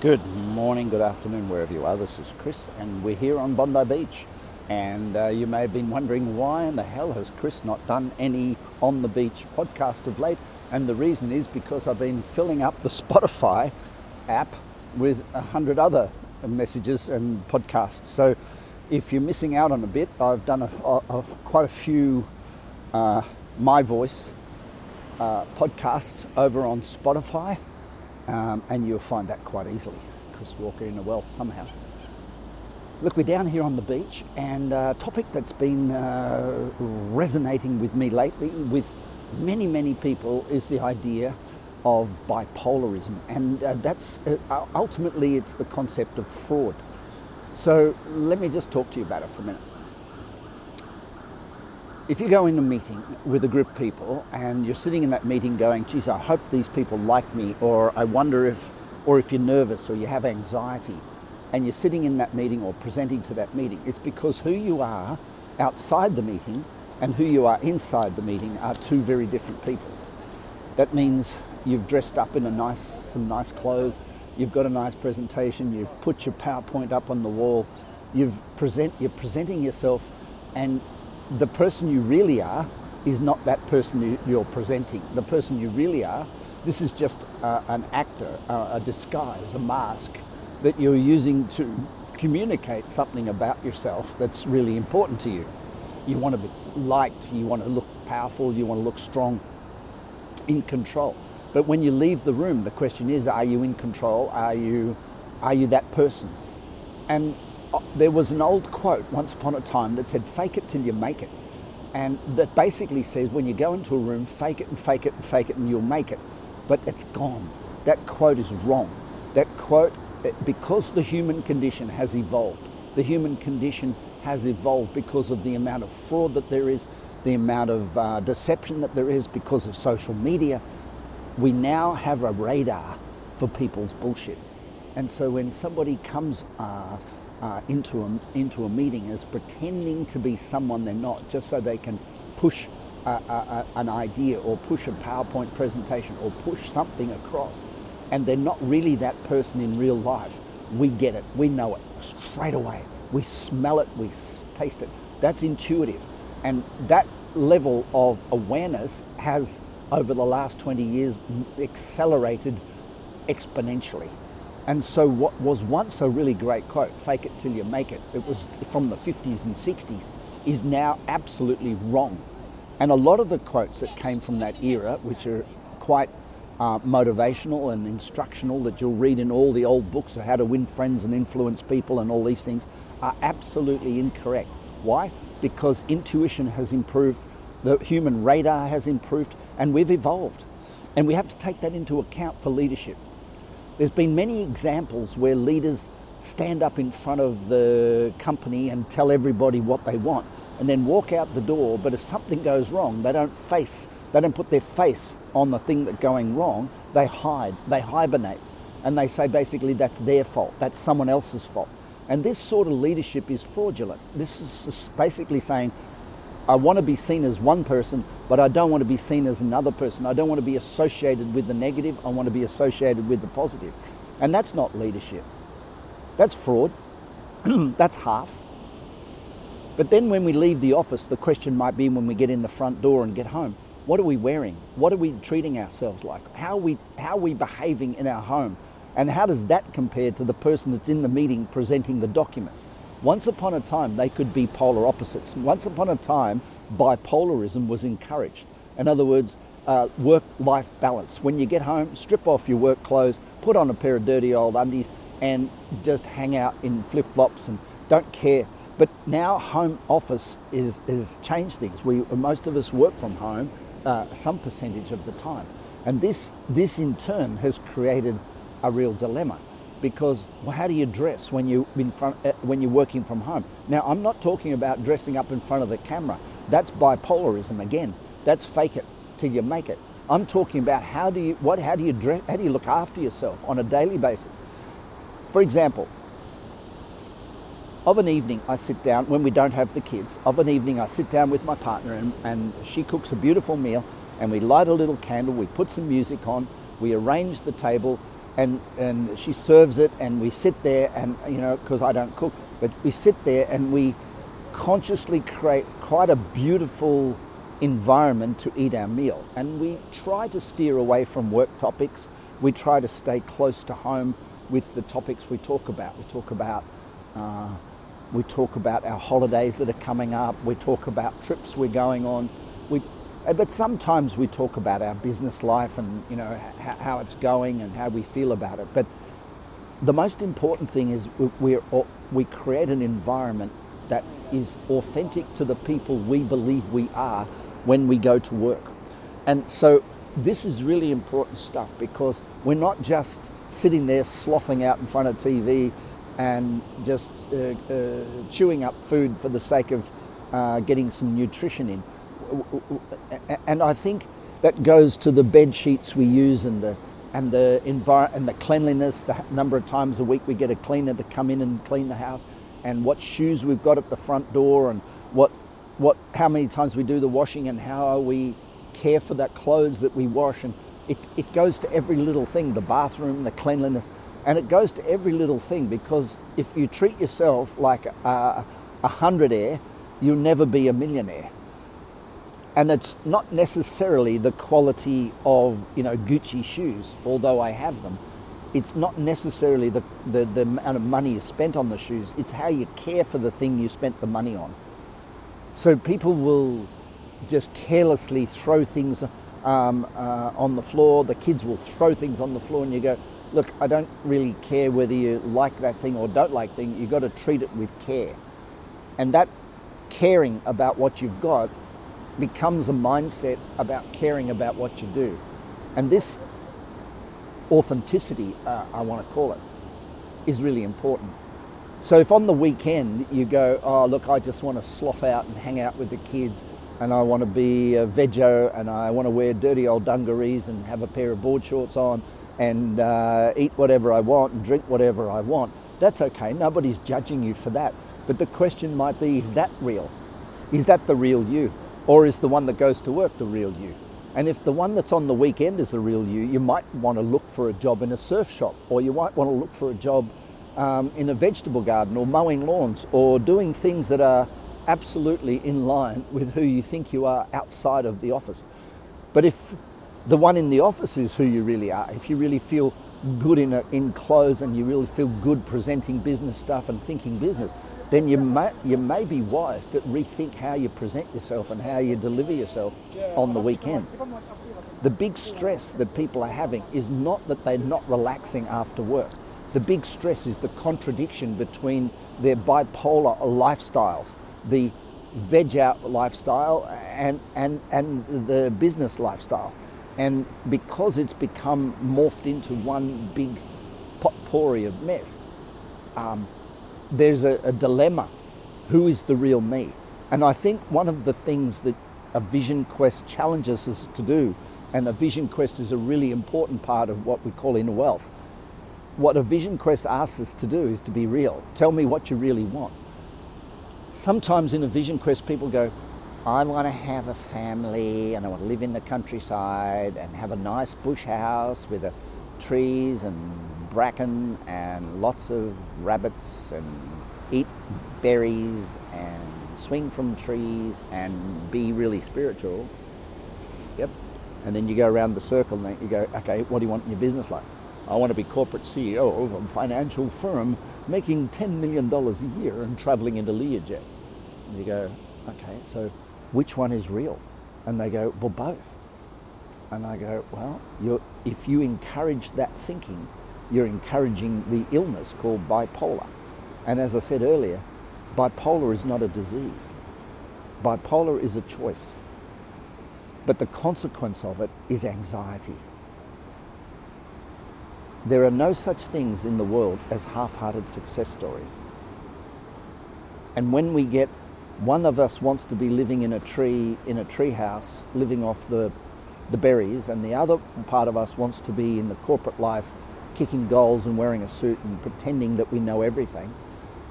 Good morning, good afternoon, wherever you are. This is Chris, and we're here on Bondi Beach. And uh, you may have been wondering why in the hell has Chris not done any on the beach podcast of late? And the reason is because I've been filling up the Spotify app with a hundred other messages and podcasts. So if you're missing out on a bit, I've done a, a, a, quite a few uh, My Voice uh, podcasts over on Spotify um, and you'll find that quite easily. Chris Inner Wealth somehow. Look, we're down here on the beach, and a topic that's been uh, resonating with me lately, with many, many people, is the idea of bipolarism, and uh, that's uh, ultimately it's the concept of fraud. So let me just talk to you about it for a minute if you go in a meeting with a group of people and you're sitting in that meeting going, geez, I hope these people like me, or I wonder if, or if you're nervous or you have anxiety, and you're sitting in that meeting or presenting to that meeting, it's because who you are outside the meeting and who you are inside the meeting are two very different people. That means you've dressed up in a nice, some nice clothes, you've got a nice presentation, you've put your PowerPoint up on the wall, you've present, you're presenting yourself and the person you really are is not that person you're presenting. The person you really are, this is just uh, an actor, uh, a disguise, a mask that you're using to communicate something about yourself that's really important to you. You want to be liked, you want to look powerful, you want to look strong, in control. But when you leave the room, the question is, are you in control? Are you, are you that person? And there was an old quote once upon a time that said, fake it till you make it. And that basically says when you go into a room, fake it and fake it and fake it and you'll make it. But it's gone. That quote is wrong. That quote, eh, because the human condition has evolved, the human condition has evolved because of the amount of fraud that there is, the amount of uh, deception that there is because of social media. We now have a radar for people's bullshit. And so when somebody comes uh, uh, into, a, into a meeting as pretending to be someone they're not, just so they can push a, a, an idea or push a PowerPoint presentation or push something across. And they're not really that person in real life. We get it, we know it straight away. We smell it, we taste it. That's intuitive. And that level of awareness has, over the last 20 years, accelerated exponentially. And so, what was once a really great quote, fake it till you make it, it was from the 50s and 60s, is now absolutely wrong. And a lot of the quotes that came from that era, which are quite uh, motivational and instructional, that you'll read in all the old books of how to win friends and influence people and all these things, are absolutely incorrect. Why? Because intuition has improved, the human radar has improved, and we've evolved. And we have to take that into account for leadership. There's been many examples where leaders stand up in front of the company and tell everybody what they want and then walk out the door, but if something goes wrong, they don't face, they don't put their face on the thing that's going wrong, they hide, they hibernate. And they say basically that's their fault, that's someone else's fault. And this sort of leadership is fraudulent. This is basically saying, I want to be seen as one person, but I don't want to be seen as another person. I don't want to be associated with the negative. I want to be associated with the positive. And that's not leadership. That's fraud. that's half. But then when we leave the office, the question might be when we get in the front door and get home, what are we wearing? What are we treating ourselves like? How are we, how are we behaving in our home? And how does that compare to the person that's in the meeting presenting the documents? Once upon a time, they could be polar opposites. Once upon a time, bipolarism was encouraged. In other words, uh, work life balance. When you get home, strip off your work clothes, put on a pair of dirty old undies, and just hang out in flip flops and don't care. But now, home office is, is changed things. We, most of us work from home uh, some percentage of the time. And this, this in turn has created a real dilemma because well, how do you dress when you in front uh, when you're working from home? Now, I'm not talking about dressing up in front of the camera. That's bipolarism again. That's fake it till you make it. I'm talking about how do you what how do you dress, how do you look after yourself on a daily basis? For example, of an evening I sit down when we don't have the kids. Of an evening I sit down with my partner and, and she cooks a beautiful meal and we light a little candle. We put some music on. We arrange the table and and she serves it, and we sit there, and you know, because I don't cook, but we sit there and we consciously create quite a beautiful environment to eat our meal, and we try to steer away from work topics. We try to stay close to home with the topics we talk about. We talk about uh, we talk about our holidays that are coming up. We talk about trips we're going on. We, but sometimes we talk about our business life and you know how it's going and how we feel about it. But the most important thing is we we create an environment that is authentic to the people we believe we are when we go to work. And so this is really important stuff because we're not just sitting there sloughing out in front of TV and just uh, uh, chewing up food for the sake of uh, getting some nutrition in. And I think that goes to the bed sheets we use and the and the envir- and the cleanliness. The number of times a week we get a cleaner to come in and clean the house, and what shoes we've got at the front door, and what what how many times we do the washing, and how we care for that clothes that we wash, and it, it goes to every little thing. The bathroom, the cleanliness. And it goes to every little thing because if you treat yourself like a, a hundredaire, you'll never be a millionaire. And it's not necessarily the quality of, you know, Gucci shoes, although I have them. It's not necessarily the, the, the amount of money you spent on the shoes. It's how you care for the thing you spent the money on. So people will just carelessly throw things um, uh, on the floor. The kids will throw things on the floor, and you go, look, I don't really care whether you like that thing or don't like thing. You've got to treat it with care. And that caring about what you've got becomes a mindset about caring about what you do. And this authenticity, uh, I want to call it, is really important. So if on the weekend you go, oh, look, I just want to slough out and hang out with the kids and I want to be a veggie and I want to wear dirty old dungarees and have a pair of board shorts on and uh, eat whatever I want and drink whatever I want. That's okay. Nobody's judging you for that. But the question might be is that real? Is that the real you? Or is the one that goes to work the real you? And if the one that's on the weekend is the real you, you might want to look for a job in a surf shop, or you might want to look for a job um, in a vegetable garden, or mowing lawns, or doing things that are absolutely in line with who you think you are outside of the office. But if the one in the office is who you really are. If you really feel good in, a, in clothes and you really feel good presenting business stuff and thinking business, then you may, you may be wise to rethink how you present yourself and how you deliver yourself on the weekend. The big stress that people are having is not that they're not relaxing after work. The big stress is the contradiction between their bipolar lifestyles, the veg out lifestyle and, and, and the business lifestyle. And because it's become morphed into one big potpourri of mess, um, there's a, a dilemma. Who is the real me? And I think one of the things that a vision quest challenges us to do, and a vision quest is a really important part of what we call inner wealth. What a vision quest asks us to do is to be real. Tell me what you really want. Sometimes in a vision quest, people go, I want to have a family and I want to live in the countryside and have a nice bush house with a, trees and bracken and lots of rabbits and eat berries and swing from trees and be really spiritual. Yep. And then you go around the circle and you go, okay, what do you want in your business life? I want to be corporate CEO of a financial firm making $10 million a year and traveling into Learjet. And you go, okay, so which one is real? And they go, well, both. And I go, well, if you encourage that thinking, you're encouraging the illness called bipolar. And as I said earlier, bipolar is not a disease. Bipolar is a choice. But the consequence of it is anxiety. There are no such things in the world as half hearted success stories. And when we get one of us wants to be living in a tree, in a tree house, living off the, the berries, and the other part of us wants to be in the corporate life, kicking goals and wearing a suit and pretending that we know everything.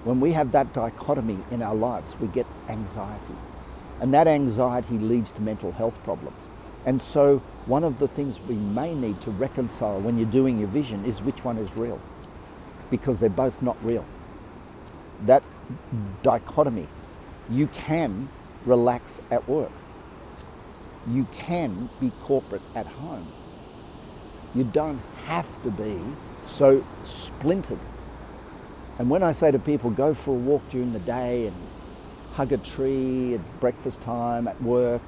When we have that dichotomy in our lives, we get anxiety. And that anxiety leads to mental health problems. And so, one of the things we may need to reconcile when you're doing your vision is which one is real, because they're both not real. That dichotomy, you can relax at work, you can be corporate at home. You don't have to be so splintered. And when I say to people, go for a walk during the day and hug a tree at breakfast time, at work,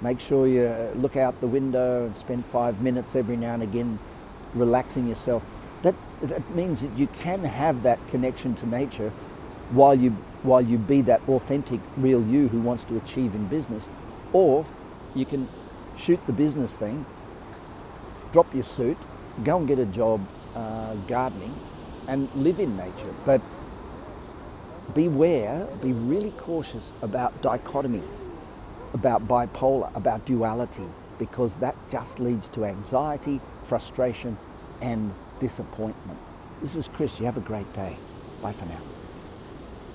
make sure you look out the window and spend five minutes every now and again relaxing yourself. That, that means that you can have that connection to nature while you, while you be that authentic, real you who wants to achieve in business. Or you can shoot the business thing, drop your suit, go and get a job uh, gardening, and live in nature. But beware, be really cautious about dichotomies, about bipolar, about duality, because that just leads to anxiety, frustration, and disappointment. This is Chris. You have a great day. Bye for now.